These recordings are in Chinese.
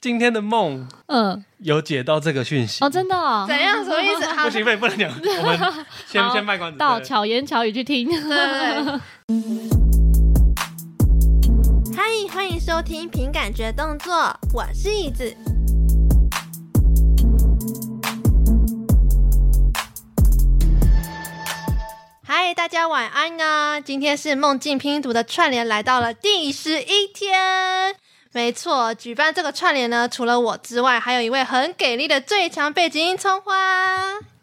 今天的梦，嗯，有解到这个讯息哦，真的？哦？怎样？什么意思？不行，不能讲，我们先先卖关子，到巧言巧语去听。对对对。嗨，欢迎收听凭感觉动作，我是椅子。嗨，大家晚安啊！今天是梦境拼图的串联来到了第十一天。没错，举办这个串联呢，除了我之外，还有一位很给力的最强背景音葱花。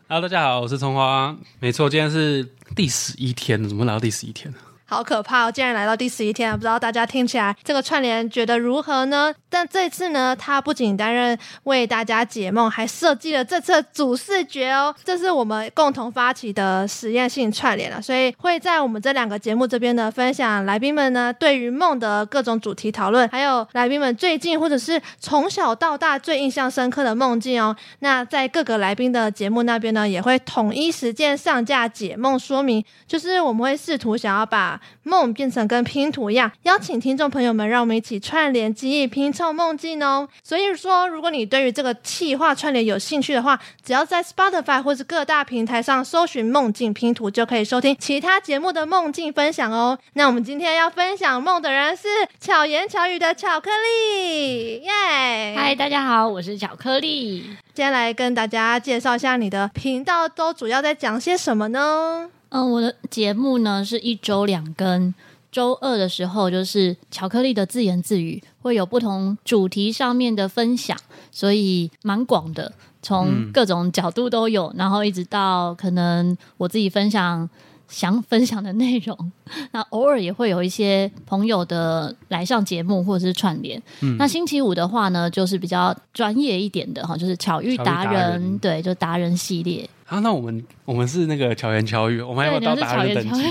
Hello，大家好，我是葱花。没错，今天是第十一天，怎么来到第十一天呢？好可怕哦！竟然来到第十一天，不知道大家听起来这个串联觉得如何呢？但这次呢，他不仅担任为大家解梦，还设计了这次主视觉哦。这是我们共同发起的实验性串联了，所以会在我们这两个节目这边呢，分享来宾们呢对于梦的各种主题讨论，还有来宾们最近或者是从小到大最印象深刻的梦境哦。那在各个来宾的节目那边呢，也会统一时间上架解梦说明，就是我们会试图想要把梦变成跟拼图一样，邀请听众朋友们，让我们一起串联记忆，拼凑梦境哦。所以说，如果你对于这个气化串联有兴趣的话，只要在 Spotify 或是各大平台上搜寻“梦境拼图”，就可以收听其他节目的梦境分享哦。那我们今天要分享梦的人是巧言巧语的巧克力，耶！嗨，大家好，我是巧克力。今天来跟大家介绍一下你的频道都主要在讲些什么呢？嗯，我的节目呢是一周两更，周二的时候就是巧克力的自言自语，会有不同主题上面的分享，所以蛮广的，从各种角度都有，然后一直到可能我自己分享想分享的内容，那偶尔也会有一些朋友的来上节目或者是串联。嗯、那星期五的话呢，就是比较专业一点的哈，就是巧遇达人，达人对，就达人系列。啊，那我们我们是那个巧言巧语，我们还有到达人等级？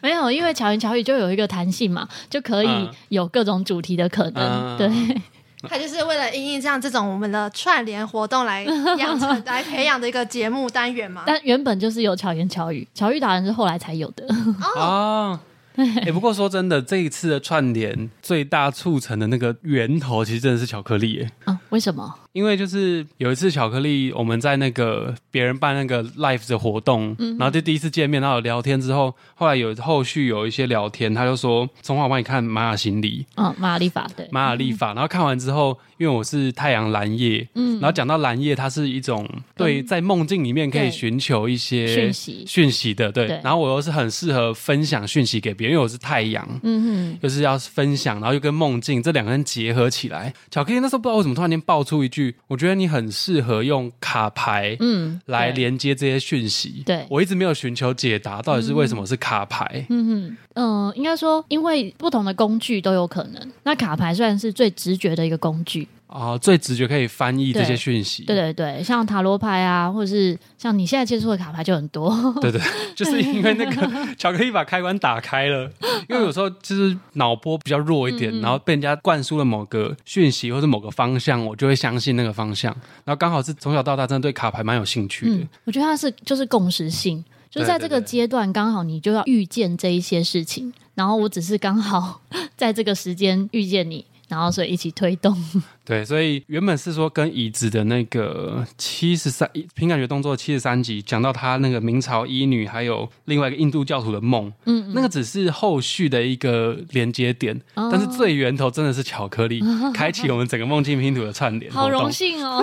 没有，因为巧言巧语就有一个弹性嘛，就可以有各种主题的可能。嗯、对，它就是为了因应像这种我们的串联活动来养成、来培养的一个节目单元嘛。但原本就是有巧言巧语，巧遇达人是后来才有的。哦。哦哎、欸，不过说真的，这一次的串联最大促成的那个源头，其实真的是巧克力耶。啊，为什么？因为就是有一次巧克力，我们在那个别人办那个 live 的活动，嗯、然后就第一次见面，然后聊天之后，后来有后续有一些聊天，他就说：“从我帮你看玛雅行李。”嗯，玛雅历法对，玛雅历法。然后看完之后，因为我是太阳蓝叶，嗯，然后讲到蓝叶，它是一种对在梦境里面可以寻求一些讯息讯息的，对。对然后我又是很适合分享讯息给别人，因为我是太阳，嗯哼，就是要分享，然后又跟梦境这两个人结合起来。巧克力那时候不知道为什么突然间爆出一句。我觉得你很适合用卡牌，嗯，来连接这些讯息。对，我一直没有寻求解答，到底是为什么是卡牌？嗯哼，嗯、呃，应该说，因为不同的工具都有可能。那卡牌算是最直觉的一个工具。啊、哦，最直觉可以翻译这些讯息。对对对，像塔罗牌啊，或者是像你现在接触的卡牌就很多。对对，就是因为那个 巧克力把开关打开了，因为有时候就是脑波比较弱一点，嗯、然后被人家灌输了某个讯息或者某个方向，我就会相信那个方向。然后刚好是从小到大真的对卡牌蛮有兴趣的。嗯、我觉得它是就是共识性，就是在这个阶段刚好你就要遇见这一些事情，然后我只是刚好 在这个时间遇见你。然后所以一起推动，对，所以原本是说跟椅子的那个七十三凭感觉动作七十三集讲到他那个明朝医女，还有另外一个印度教徒的梦，嗯，嗯，那个只是后续的一个连接点，哦、但是最源头真的是巧克力，哦、开启我们整个梦境拼图的串联。好荣幸哦，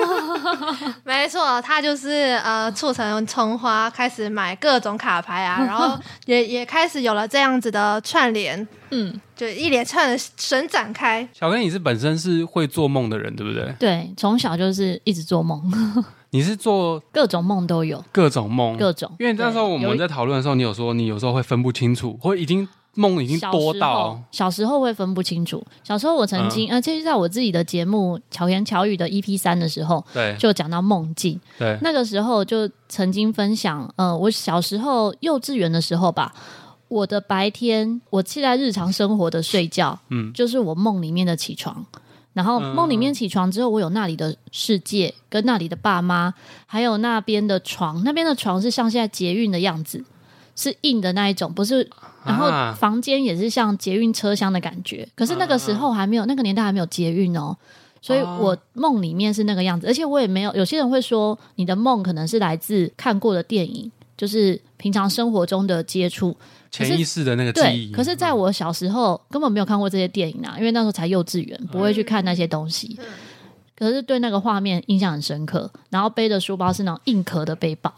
没错，他就是呃促成葱花开始买各种卡牌啊，然后也也开始有了这样子的串联。嗯，就一连串的神展开。巧克力，你是本身是会做梦的人，对不对？对，从小就是一直做梦。你是做各种梦都有，各种梦，各种。因为那时候我们在讨论的时候，你有说你有时候会分不清楚，或已经梦已经多到小时候会分不清楚。小时候我曾经，呃，其实在我自己的节目《巧言巧语》的 EP 三的时候，对，就讲到梦境。对，那个时候就曾经分享，呃，我小时候幼稚园的时候吧。我的白天，我期待日常生活的睡觉，嗯，就是我梦里面的起床，然后梦里面起床之后，我有那里的世界，跟那里的爸妈，还有那边的床，那边的床是像现在捷运的样子，是硬的那一种，不是，然后房间也是像捷运车厢的感觉，可是那个时候还没有，那个年代还没有捷运哦。所以我梦里面是那个样子，而且我也没有。有些人会说，你的梦可能是来自看过的电影，就是平常生活中的接触，潜意识的那个记忆。对，可是在我小时候根本没有看过这些电影啊，因为那时候才幼稚园，不会去看那些东西。可是对那个画面印象很深刻，然后背的书包是那种硬壳的背包。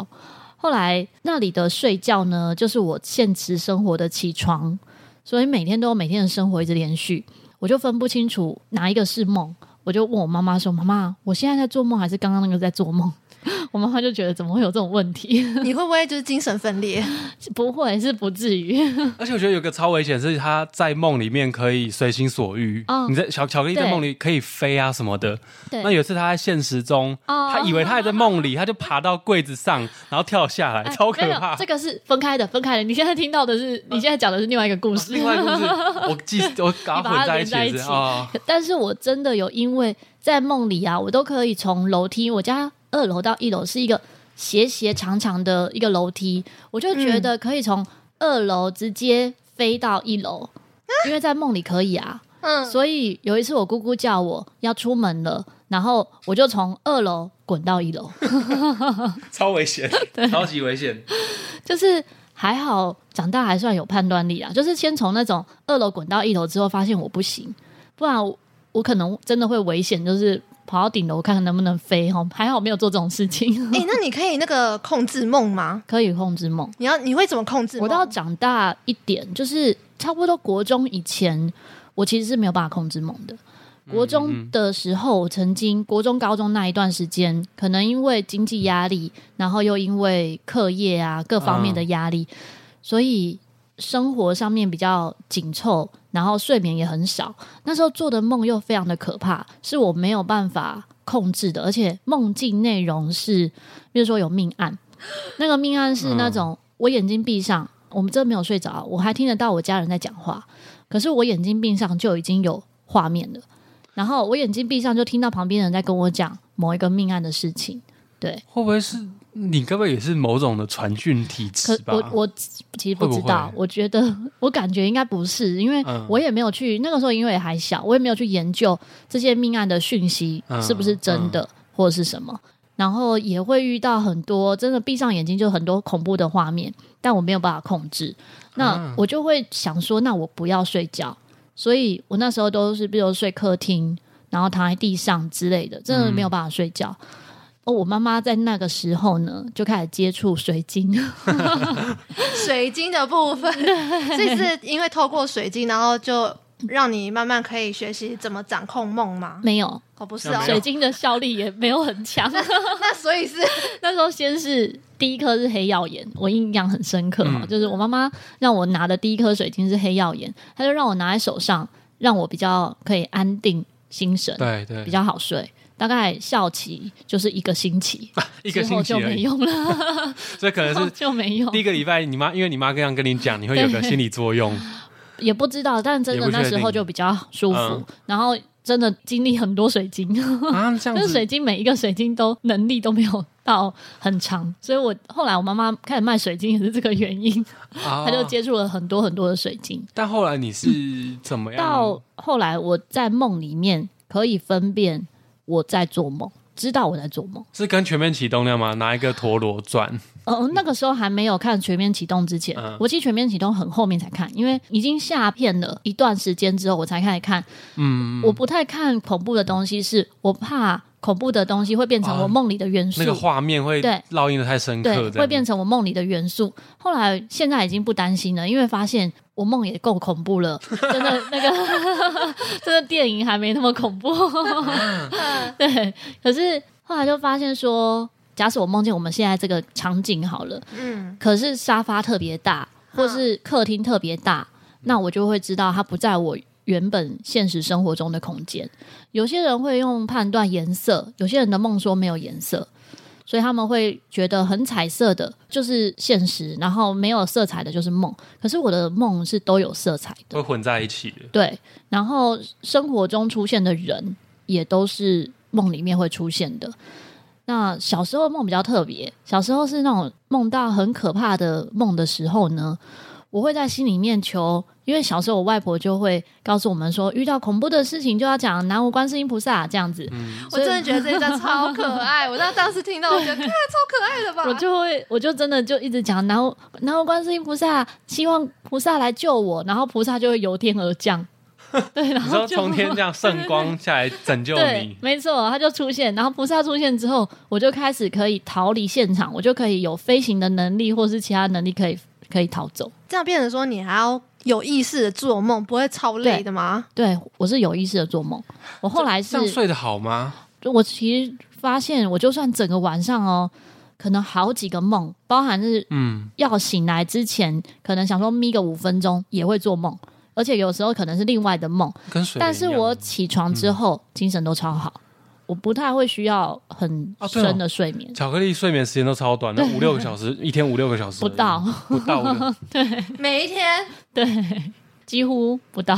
后来那里的睡觉呢，就是我现实生活的起床，所以每天都有每天的生活一直连续，我就分不清楚哪一个是梦，我就问我妈妈说：“妈妈，我现在在做梦还是刚刚那个在做梦？”我妈妈就觉得怎么会有这种问题？你会不会就是精神分裂？不会，是不至于。而且我觉得有个超危险，是他在梦里面可以随心所欲。哦、你在巧巧克力在梦里可以飞啊什么的。对那有一次他在现实中，哦、他以为他还在梦里，他就爬到柜子上，然后跳下来，超可怕。这个是分开的，分开的。你现在听到的是，你现在讲的是另外一个故事。另外一个故事，我记我搞混在一起。一起哦、但是我真的有，因为在梦里啊，我都可以从楼梯，我家。二楼到一楼是一个斜斜长长的一个楼梯，我就觉得可以从二楼直接飞到一楼，嗯、因为在梦里可以啊。嗯，所以有一次我姑姑叫我要出门了，然后我就从二楼滚到一楼，超危险，超级危险。就是还好长大还算有判断力啊，就是先从那种二楼滚到一楼之后，发现我不行，不然我，我可能真的会危险，就是。跑到顶楼看看能不能飞哈，还好没有做这种事情。哎、欸，那你可以那个控制梦吗？可以控制梦。你要你会怎么控制？我到长大一点，就是差不多国中以前，我其实是没有办法控制梦的。国中的时候，我曾经国中、高中那一段时间，可能因为经济压力，然后又因为课业啊各方面的压力，嗯、所以。生活上面比较紧凑，然后睡眠也很少。那时候做的梦又非常的可怕，是我没有办法控制的。而且梦境内容是，比如说有命案，那个命案是那种我眼睛闭上，我们真的没有睡着，我还听得到我家人在讲话，可是我眼睛闭上就已经有画面了。然后我眼睛闭上就听到旁边人在跟我讲某一个命案的事情。对，会不会是？你该不会也是某种的传讯体质吧？我我其实不知道，会不会？我觉得 我感觉应该不是，因为我也没有去、嗯、那个时候，因为还小，我也没有去研究这些命案的讯息是不是真的、或者是什么。然后也会遇到很多真的闭上眼睛就很多恐怖的画面，但我没有办法控制。那我就会想说，那我不要睡觉。所以我那时候都是比如睡客厅，然后躺在地上之类的，真的没有办法睡觉。嗯哦，我妈妈在那个时候呢，就开始接触水晶，水晶的部分，所以是因为透过水晶，然后就让你慢慢可以学习怎么掌控梦吗？没有，哦，不是哦，水晶的效力也没有很强。那所以是那时候先是第一颗是黑曜岩，我印象很深刻嘛，嗯、就是我妈妈让我拿的第一颗水晶是黑曜岩，她就让我拿在手上，让我比较可以安定心神，对对，比较好睡。大概效期就是一个星期，啊、一个星期就没用了，所以可能是就没用。第一个礼拜，你妈因为你妈这样跟你讲，你会有个心理作用，也不知道，但真的那时候就比较舒服。嗯、然后真的经历很多水晶啊，这样子，水晶每一个水晶都能力都没有到很长，所以我后来我妈妈开始卖水晶也是这个原因，她、哦、就接触了很多很多的水晶。但后来你是怎么样？到后来我在梦里面可以分辨。我在做梦，知道我在做梦，是跟全面启动那样吗？拿一个陀螺转？哦、呃，那个时候还没有看全面启动之前，嗯、我其实全面启动很后面才看，因为已经下片了一段时间之后，我才开始看。嗯，我不太看恐怖的东西，是我怕。恐怖的东西会变成我梦里的元素，啊、那个画面会对。烙印的太深刻，对，会变成我梦里的元素。后来现在已经不担心了，因为发现我梦也够恐怖了，真的那个 真的电影还没那么恐怖。对，可是后来就发现说，假使我梦见我们现在这个场景好了，嗯，可是沙发特别大，或是客厅特别大，那我就会知道它不在我。原本现实生活中的空间，有些人会用判断颜色，有些人的梦说没有颜色，所以他们会觉得很彩色的就是现实，然后没有色彩的就是梦。可是我的梦是都有色彩的，会混在一起的。对，然后生活中出现的人也都是梦里面会出现的。那小时候梦比较特别，小时候是那种梦到很可怕的梦的时候呢，我会在心里面求，因为小时候我外婆就会告诉我们说，遇到恐怖的事情就要讲南无观世音菩萨这样子。嗯，我真的觉得这一段超可爱。我当当时听到，我觉得看超可爱的吧。我就会，我就真的就一直讲南无南无观世音菩萨，希望菩萨来救我，然后菩萨就会由天而降。对，然后从天这样圣光下来拯救你，没错，他就出现，然后菩萨出现之后，我就开始可以逃离现场，我就可以有飞行的能力，或是其他能力可以可以逃走。这样变成说，你还要有意识的做梦，不会超累的吗？对，对我是有意识的做梦。我后来是这样睡得好吗？我其实发现，我就算整个晚上哦，可能好几个梦，包含是嗯，要醒来之前，嗯、可能想说眯个五分钟，也会做梦。而且有时候可能是另外的梦，但是我起床之后、嗯、精神都超好，我不太会需要很深的睡眠。啊哦、巧克力睡眠时间都超短，那五六个小时，一天五六个小时不到，不到 对，每一天对，几乎不到。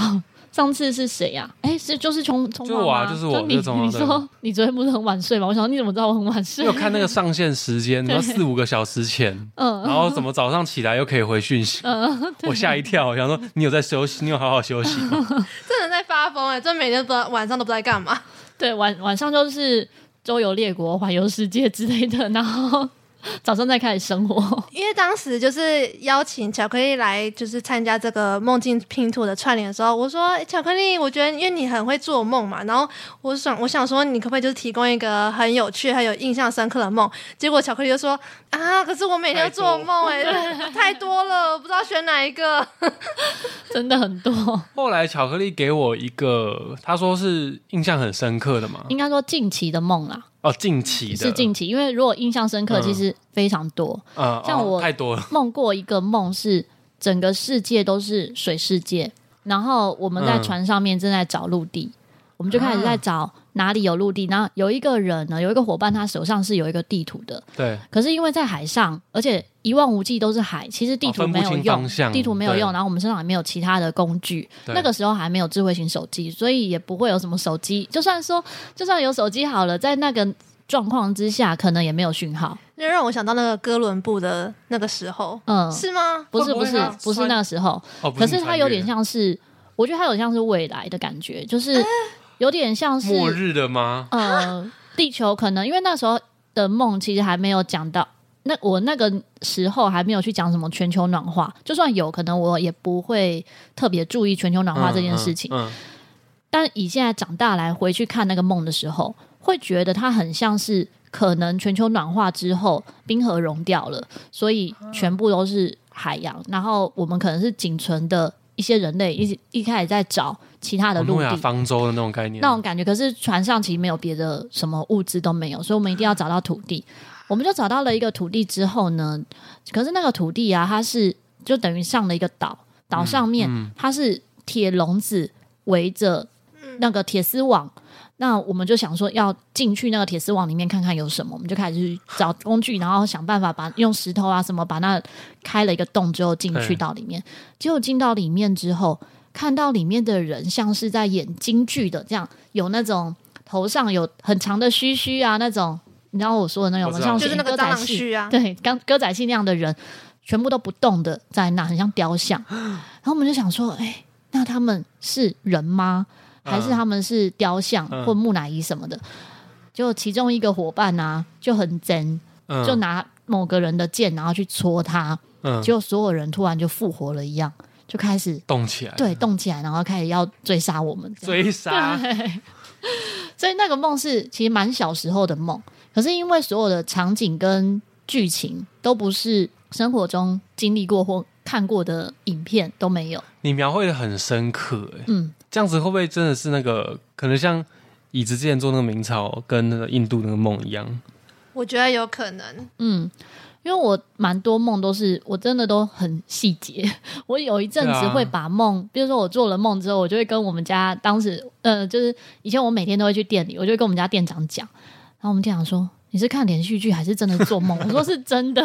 上次是谁呀？哎，是就是从从就我啊，就是我。你你说你昨天不是很晚睡吗？我想说你怎么知道我很晚睡？有看那个上线时间，然后四五个小时前，嗯，然后怎么早上起来又可以回讯息？嗯，我吓一跳，我想说你有在休息，你有好好休息吗？真的在发疯哎！这每天不知道晚上都不知道在干嘛？对，晚晚上就是周游列国、环游世界之类的，然后。早上再开始生活，因为当时就是邀请巧克力来，就是参加这个梦境拼图的串联的时候，我说、欸、巧克力，我觉得因为你很会做梦嘛，然后我想我想说，你可不可以就是提供一个很有趣、很有印象深刻的梦？结果巧克力就说啊，可是我每天都做梦哎、欸，太多了，我不知道选哪一个，真的很多。后来巧克力给我一个，他说是印象很深刻的嘛，应该说近期的梦啦。哦，近期的是近期，因为如果印象深刻，其实非常多。嗯，像我太多了。梦过一个梦是整个世界都是水世界，然后我们在船上面正在找陆地，我们就开始在找哪里有陆地。然后有一个人呢，有一个伙伴，他手上是有一个地图的。对。可是因为在海上，而且一望无际都是海，其实地图没有用，地图没有用。然后我们身上也没有其他的工具，那个时候还没有智慧型手机，所以也不会有什么手机。就算说，就算有手机好了，在那个。状况之下，可能也没有讯号，那让我想到那个哥伦布的那个时候，嗯，是吗？不是，不是，不是那个时候。哦、可是它有点像是，我觉得它有像是未来的感觉，就是有点像是末日的吗？呃，地球可能因为那时候的梦其实还没有讲到，那我那个时候还没有去讲什么全球暖化，就算有可能我也不会特别注意全球暖化这件事情。嗯，嗯嗯，但以现在长大来回去看那个梦的时候。会觉得它很像是可能全球暖化之后冰河融掉了，所以全部都是海洋。然后我们可能是仅存的一些人类，一一开始在找其他的陆地，方舟的那种概念，那种感觉。可是船上其实没有别的什么物资都没有，所以我们一定要找到土地。我们就找到了一个土地之后呢，可是那个土地啊，它是就等于上了一个岛，岛上面它是铁笼子围着那个铁丝网。那我们就想说要进去那个铁丝网里面看看有什么，我们就开始去找工具，然后想办法把用石头啊什么把那开了一个洞之后进去到里面。结果进到里面之后，看到里面的人像是在演京剧的，这样有那种头上有很长的须须啊，那种你知道我说的那种，像是歌仔戏啊，对，刚歌仔戏那样的人，全部都不动的在那，很像雕像。然后我们就想说，哎，那他们是人吗？还是他们是雕像或木乃伊什么的，嗯、就其中一个伙伴啊就很真，嗯、就拿某个人的剑，然后去戳他，嗯、结果所有人突然就复活了一样，就开始动起来，对，动起来，然后开始要追杀我们，追杀。所以那个梦是其实蛮小时候的梦，可是因为所有的场景跟剧情都不是生活中经历过或看过的影片都没有，你描绘的很深刻，欸，嗯。这样子会不会真的是那个可能像椅子之前做那个明朝跟那个印度那个梦一样？我觉得有可能，嗯，因为我蛮多梦都是我真的都很细节。我有一阵子会把梦，啊、比如说我做了梦之后，我就会跟我们家当时，呃，就是以前我每天都会去店里，我就会跟我们家店长讲，然后我们店长说：“你是看连续剧还是真的做梦？”我说：“是真的，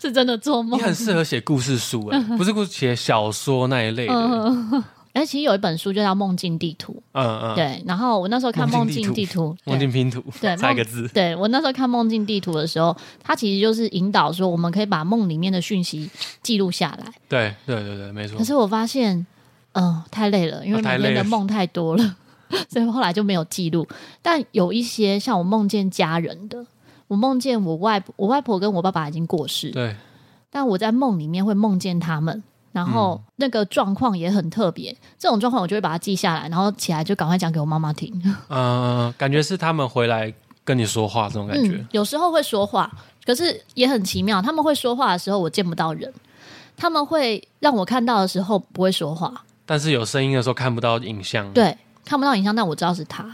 是真的做梦。”你很适合写故事书，哎，不是写小说那一类的。哎，其实有一本书就叫《梦境地图》。嗯嗯。对，然后我那时候看《梦境地图》，梦境拼图，对，三个字。对，我那时候看《梦境地图》的时候，它其实就是引导说，我们可以把梦里面的讯息记录下来。对对对对，没错。可是我发现，嗯，太累了，因为每天的梦太多了，所以后来就没有记录。但有一些像我梦见家人的，我梦见我外我外婆跟我爸爸已经过世，对。但我在梦里面会梦见他们，然后那个状况也很特别。嗯、这种状况我就会把它记下来，然后起来就赶快讲给我妈妈听。嗯、呃，感觉是他们回来跟你说话这种感觉、嗯。有时候会说话，可是也很奇妙。他们会说话的时候，我见不到人；他们会让我看到的时候，不会说话。但是有声音的时候看不到影像。对，看不到影像，但我知道是他。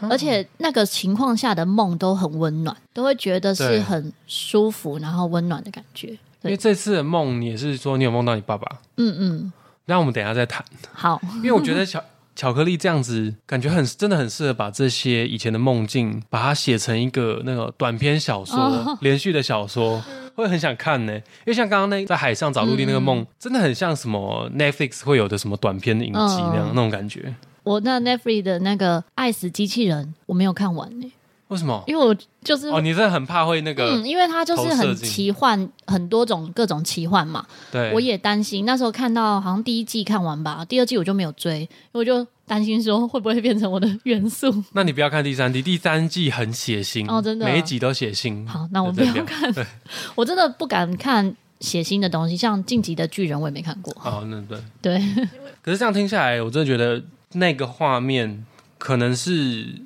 嗯、而且那个情况下的梦都很温暖，都会觉得是很舒服，然后温暖的感觉。因为这次的梦，你也是说你有梦到你爸爸。嗯嗯，那我们等一下再谈。好，因为我觉得巧 巧克力这样子，感觉很真的很适合把这些以前的梦境，把它写成一个那个短篇小说，哦、连续的小说，会很想看呢。因为像刚刚那在海上找陆地那个梦，嗯、真的很像什么 Netflix 会有的什么短篇的影集那样、哦、那种感觉。我那 Netflix 的那个爱死机器人，我没有看完呢。为什么？因为我就是哦，你真的很怕会那个，嗯，因为它就是很奇幻，很多种各种奇幻嘛。对，我也担心。那时候看到好像第一季看完吧，第二季我就没有追，我就担心说会不会变成我的元素。那你不要看第三季，第三季很血腥哦，真的，每一集都血腥。好，那我不要看。我真的不敢看血腥的东西，像《进击的巨人》我也没看过。哦，那对对。可是这样听下来，我真的觉得那个画面可能是。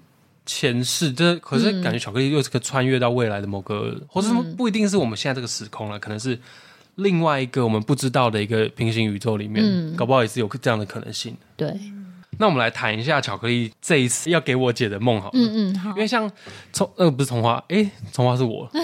前世，这可是感觉巧克力又是个穿越到未来的某个，嗯、或者说不一定是我们现在这个时空了，可能是另外一个我们不知道的一个平行宇宙里面，嗯、搞不好也是有这样的可能性。对，那我们来谈一下巧克力这一次要给我姐的梦，好了，嗯嗯，好，因为像从呃不是从花，哎，从花是我，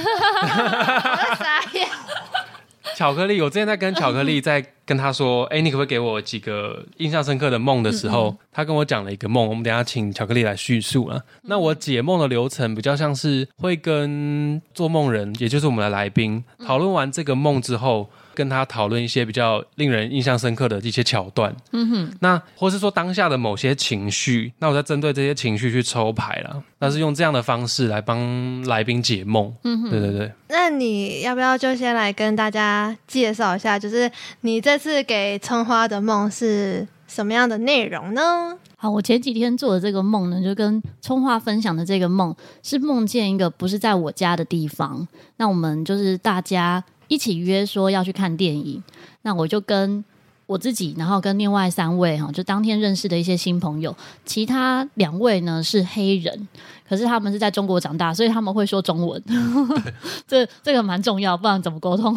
巧克力，我之前在跟巧克力在跟他说，哎，你可不可以给我几个印象深刻的梦？的时候，嗯嗯。他跟我讲了一个梦，我们等下请巧克力来叙述了。嗯、那我解梦的流程比较像是会跟做梦人，也就是我们的来宾讨论完这个梦之后。跟他讨论一些比较令人印象深刻的一些桥段，嗯哼，那或是说当下的某些情绪，那我在针对这些情绪去抽牌了，那是用这样的方式来帮来宾解梦，嗯哼，对对对。那你要不要就先来跟大家介绍一下，就是你这这次给葱花的梦是什么样的内容呢？好，我前几天做的这个梦呢，就跟葱花分享的这个梦是梦见一个不是在我家的地方，那我们就是大家。一起约说要去看电影，那我就跟我自己，然后跟另外三位哈，就当天认识的一些新朋友，其他两位呢是黑人，可是他们是在中国长大，所以他们会说中文，这这个蛮重要，不然怎么沟通？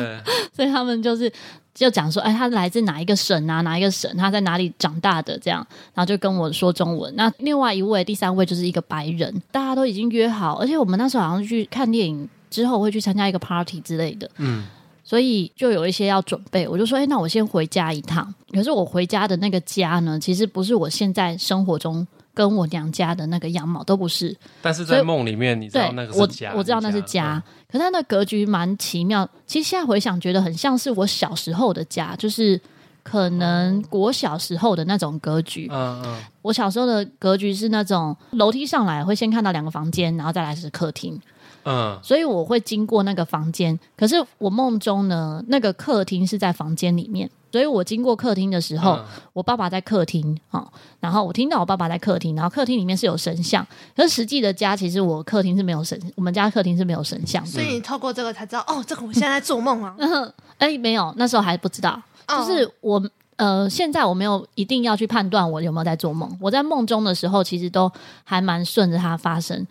所以他们就是就讲说，哎，他来自哪一个省啊？哪一个省？他在哪里长大的？这样，然后就跟我说中文。那另外一位，第三位就是一个白人，大家都已经约好，而且我们那时候好像去看电影。之后会去参加一个 party 之类的，嗯，所以就有一些要准备。我就说，哎，那我先回家一趟。可是我回家的那个家呢，其实不是我现在生活中跟我娘家的那个样貌，都不是。但是在梦里面，你知道那个是家，我我知道那是家。可是它的格局蛮奇妙。其实现在回想，觉得很像是我小时候的家，就是可能我小时候的那种格局。嗯嗯。我小时候的格局是那种楼梯上来会先看到两个房间，然后再来是客厅。嗯，所以我会经过那个房间，可是我梦中呢，那个客厅是在房间里面，所以我经过客厅的时候，嗯、我爸爸在客厅啊，然后我听到我爸爸在客厅，然后客厅里面是有神像，可是实际的家其实我客厅是没有神，我们家客厅是没有神像的，所以你透过这个才知道，哦，这个我现在在做梦啊，哎、欸，没有，那时候还不知道，就是我呃，现在我没有一定要去判断我有没有在做梦，我在梦中的时候其实都还蛮顺着它发生。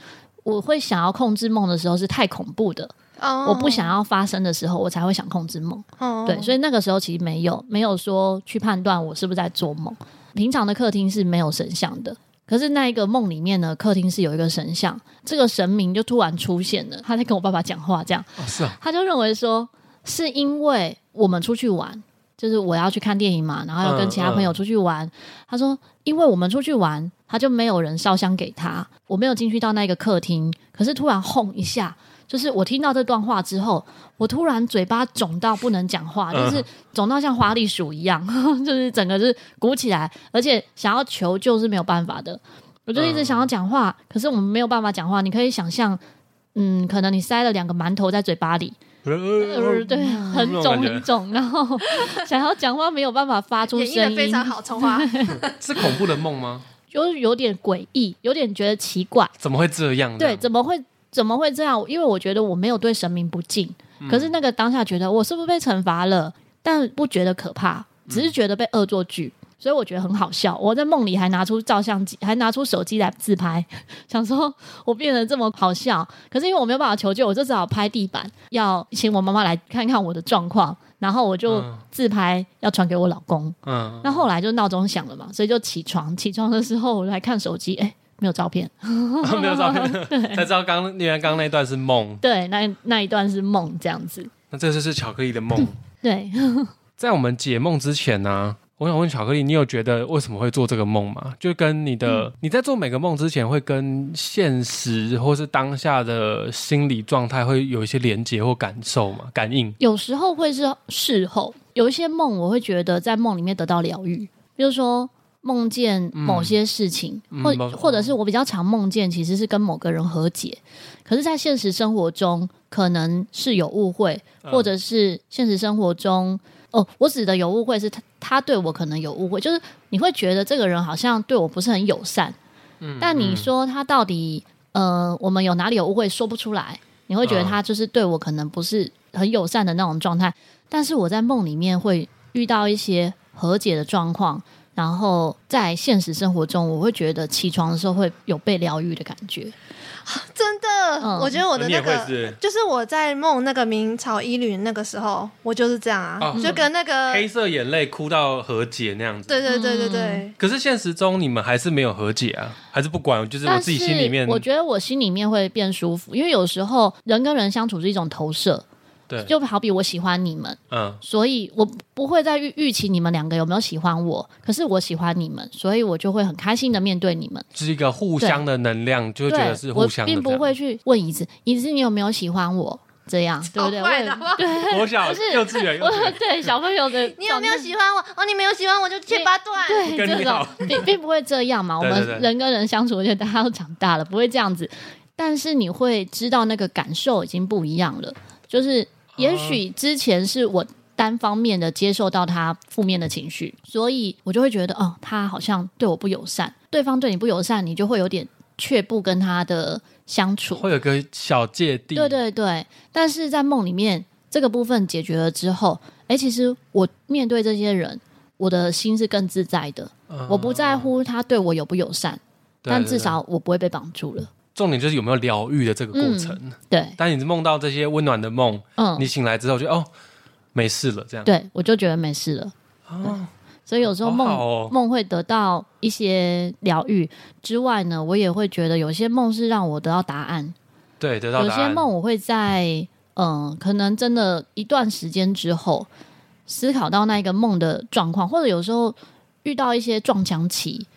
我会想要控制梦的时候是太恐怖的，oh. 我不想要发生的时候，我才会想控制梦。Oh. 对，所以那个时候其实没有没有说去判断我是不是在做梦。平常的客厅是没有神像的，可是那一个梦里面呢，客厅是有一个神像，这个神明就突然出现了，他在跟我爸爸讲话，这样，oh, 是啊，他就认为说是因为我们出去玩。就是我要去看电影嘛，然后要跟其他朋友出去玩。嗯嗯、他说，因为我们出去玩，他就没有人烧香给他。我没有进去到那个客厅，可是突然轰一下，就是我听到这段话之后，我突然嘴巴肿到不能讲话，就是肿到像花栗鼠一样，就是整个就是鼓起来，而且想要求救是没有办法的。我就一直想要讲话，可是我们没有办法讲话。你可以想象，嗯，可能你塞了两个馒头在嘴巴里，呃、对，很肿很肿，然后 想要讲话没有办法发出声音，非常好，葱花 是恐怖的梦吗？就是有点诡异，有点觉得奇怪，怎么会这样？对，怎么会怎么会这样？因为我觉得我没有对神明不敬，嗯、可是那个当下觉得我是不是被惩罚了？但不觉得可怕，只是觉得被恶作剧。嗯所以我觉得很好笑，我在梦里还拿出照相机，还拿出手机来自拍，想说我变得这么好笑。可是因为我没有办法求救，我就只好拍地板，要请我妈妈来看看我的状况。然后我就自拍，要传给我老公。嗯，那后来就闹钟响了嘛，所以就起床。起床的时候我来看手机，哎，没有照片，没有照片，才知道刚原来刚刚那段是梦。对，那那一段是梦，这样子。那这就是巧克力的梦。对，在我们解梦之前呢、啊。我想问巧克力，你有觉得为什么会做这个梦吗？就跟你的、嗯、你在做每个梦之前，会跟现实或是当下的心理状态会有一些连接或感受吗？感应？有时候会是事后，有一些梦我会觉得在梦里面得到疗愈，比如说梦见某些事情，嗯、或、嗯、或者是我比较常梦见其实是跟某个人和解，可是，在现实生活中可能是有误会，或者是现实生活中。哦，我指的有误会是他，他对我可能有误会，就是你会觉得这个人好像对我不是很友善，嗯，但你说他到底，呃，我们有哪里有误会说不出来，你会觉得他就是对我可能不是很友善的那种状态，但是我在梦里面会遇到一些和解的状况，然后在现实生活中，我会觉得起床的时候会有被疗愈的感觉。真的，嗯、我觉得我的那个是就是我在梦那个明朝衣履那个时候，我就是这样啊，哦、就跟那个黑色眼泪哭到和解那样子。对对对对对。嗯、可是现实中你们还是没有和解啊，还是不管？就是我自己心里面，我觉得我心里面会变舒服，因为有时候人跟人相处是一种投射。对，就好比我喜欢你们，嗯，所以我不会再预预期你们两个有没有喜欢我，可是我喜欢你们，所以我就会很开心的面对你们，是一个互相的能量，就觉得是互相的。我并不会去问椅子，椅子你有没有喜欢我？这样 对不对？对，我小是幼稚园，对小朋友的，你有没有喜欢我？哦，你没有喜欢我就切八段，对，这种并并不会这样嘛。我们人跟人相处，而且大家都长大了，不会这样子。但是你会知道那个感受已经不一样了，就是。也许之前是我单方面的接受到他负面的情绪，所以我就会觉得，哦，他好像对我不友善。对方对你不友善，你就会有点却步跟他的相处，会有个小芥蒂。对对对，但是在梦里面这个部分解决了之后，哎，其实我面对这些人，我的心是更自在的。嗯、我不在乎他对我有不友善，但至少我不会被绑住了。重点就是有没有疗愈的这个过程。嗯、对，当你梦到这些温暖的梦，嗯，你醒来之后就哦，没事了，这样。对，我就觉得没事了。哦，所以有时候梦梦、哦、会得到一些疗愈之外呢，我也会觉得有些梦是让我得到答案。对，得到答案。有些梦我会在嗯，可能真的一段时间之后思考到那个梦的状况，或者有时候遇到一些撞墙期，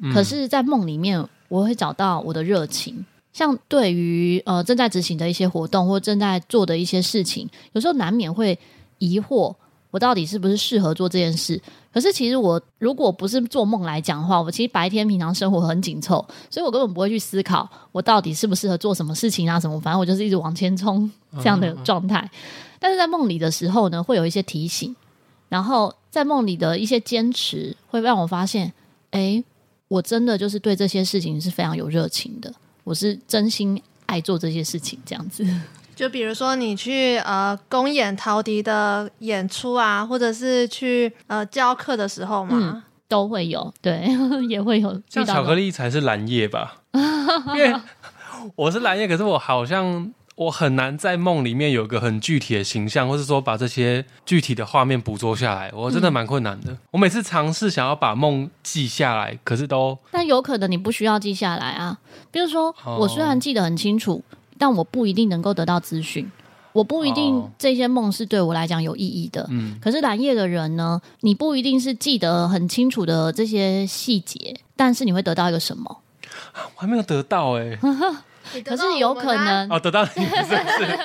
嗯、可是，在梦里面。我会找到我的热情，像对于呃正在执行的一些活动或正在做的一些事情，有时候难免会疑惑，我到底是不是适合做这件事？可是其实我如果不是做梦来讲的话，我其实白天平常生活很紧凑，所以我根本不会去思考我到底适不适合做什么事情啊什么，反正我就是一直往前冲这样的状态。但是在梦里的时候呢，会有一些提醒，然后在梦里的一些坚持，会让我发现，诶。我真的就是对这些事情是非常有热情的，我是真心爱做这些事情，这样子。就比如说你去呃公演陶笛的演出啊，或者是去呃教课的时候嘛、嗯，都会有，对，也会有。像巧克力才是蓝夜吧？因为我是蓝夜，可是我好像。我很难在梦里面有个很具体的形象，或是说把这些具体的画面捕捉下来，我真的蛮困难的。嗯、我每次尝试想要把梦记下来，可是都……但有可能你不需要记下来啊。比如说，我虽然记得很清楚，哦、但我不一定能够得到资讯，我不一定这些梦是对我来讲有意义的。嗯，可是蓝夜的人呢，你不一定是记得很清楚的这些细节，但是你会得到一个什么？我还没有得到哎、欸。可是有可能哦，得到你是不是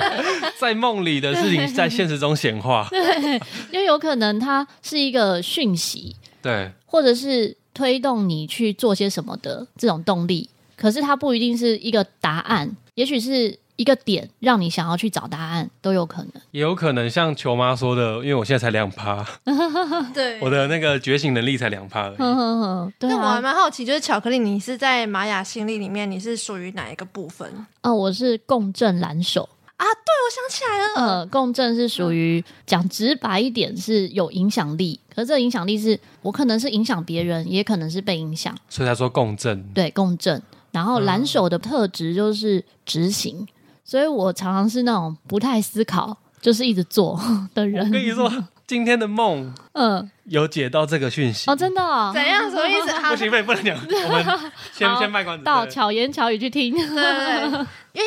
在梦里的事情在现实中显化？对，因为有可能它是一个讯息，对，或者是推动你去做些什么的这种动力。可是它不一定是一个答案，也许是。一个点让你想要去找答案都有可能，也有可能像球妈说的，因为我现在才两趴，对，我的那个觉醒能力才两趴而已。对啊，我还蛮好奇，就是巧克力，你是在玛雅心力里面，你是属于哪一个部分？哦，我是共振蓝手。啊，对，我想起来了，呃，共振是属于讲直白一点是有影响力，可是这个影响力是我可能是影响别人，也可能是被影响，所以他说共振，对，共振。然后蓝手的特质就是执行。所以我常常是那种不太思考，就是一直做的人。我跟你说，今天的梦，嗯，有解到这个讯息哦，真的？哦？怎样？什么意思？不行，不能不能讲。我们先先卖关子，到巧言巧语去听。对对对。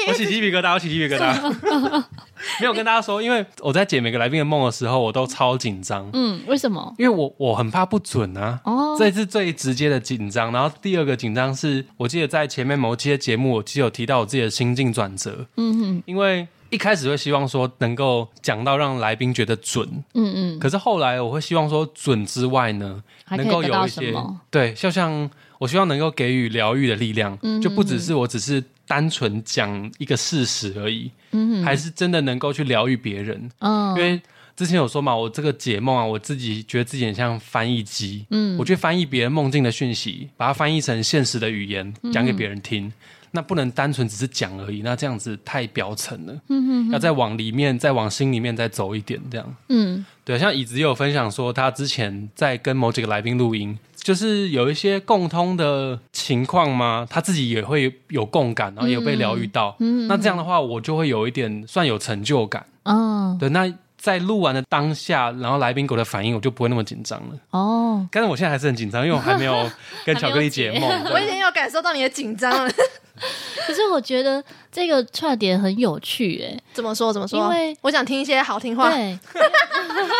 我起鸡皮疙瘩，我起鸡皮疙瘩。没有跟大家说，因为我在解每个来宾的梦的时候，我都超紧张。嗯，为什么？因为我我很怕不准啊。哦，这是最直接的紧张。然后第二个紧张是，我记得在前面某期的节目，我其实有提到我自己的心境转折。嗯哼，因为一开始会希望说能够讲到让来宾觉得准。嗯嗯。可是后来我会希望说准之外呢，能够有一些对，就像我希望能够给予疗愈的力量，就不只是我只是。单纯讲一个事实而已，嗯哼，还是真的能够去疗愈别人。嗯，因为之前有说嘛，我这个解梦啊，我自己觉得自己很像翻译机，嗯，我去翻译别人梦境的讯息，把它翻译成现实的语言，讲给别人听。嗯、那不能单纯只是讲而已，那这样子太表层了。嗯嗯，要再往里面，再往心里面再走一点，这样。嗯，对，像椅子也有分享说，他之前在跟某几个来宾录音。就是有一些共通的情况吗？他自己也会有共感，然后也有被疗愈到。嗯，那这样的话，我就会有一点算有成就感。哦，对，那在录完的当下，然后来宾狗的反应，我就不会那么紧张了。哦，但是我现在还是很紧张，因为我还没有跟巧克力解梦。我已经有感受到你的紧张了。可是我觉得这个串点很有趣，哎，怎么说？怎么说？因为我想听一些好听话。对，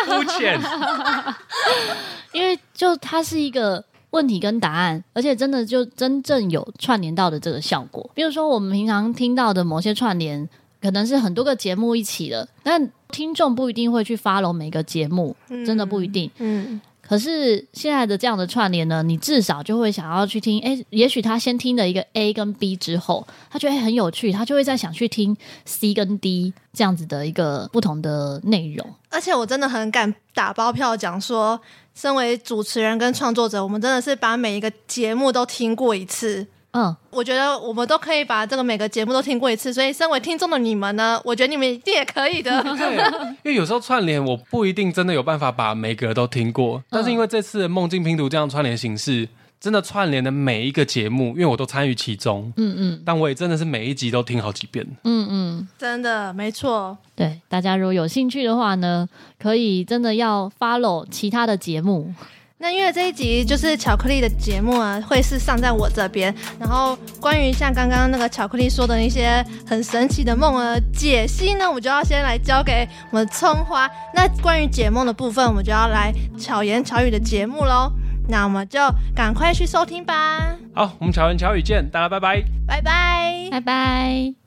肤浅。因为就它是一个问题跟答案，而且真的就真正有串联到的这个效果。比如说我们平常听到的某些串联，可能是很多个节目一起的，但听众不一定会去 follow 每个节目，真的不一定。嗯。可是现在的这样的串联呢，你至少就会想要去听，哎，也许他先听了一个 A 跟 B 之后，他觉得很有趣，他就会再想去听 C 跟 D 这样子的一个不同的内容。而且我真的很敢打包票讲说，身为主持人跟创作者，我们真的是把每一个节目都听过一次。嗯，我觉得我们都可以把这个每个节目都听过一次，所以身为听众的你们呢，我觉得你们一定也可以的。对，因为有时候串联我不一定真的有办法把每个都听过，但是因为这次的梦境拼图这样串联形式，真的串联的每一个节目，因为我都参与其中，嗯嗯，但我也真的是每一集都听好几遍，嗯嗯，真的没错。对，大家如果有兴趣的话呢，可以真的要 follow 其他的节目。那因为这一集就是巧克力的节目啊，会是上在我这边。然后关于像刚刚那个巧克力说的一些很神奇的梦的解析呢，我就要先来交给我们葱花。那关于解梦的部分，我们就要来巧言巧语的节目喽。那我们就赶快去收听吧。好，我们巧言巧语见，大家拜拜，拜拜，拜拜。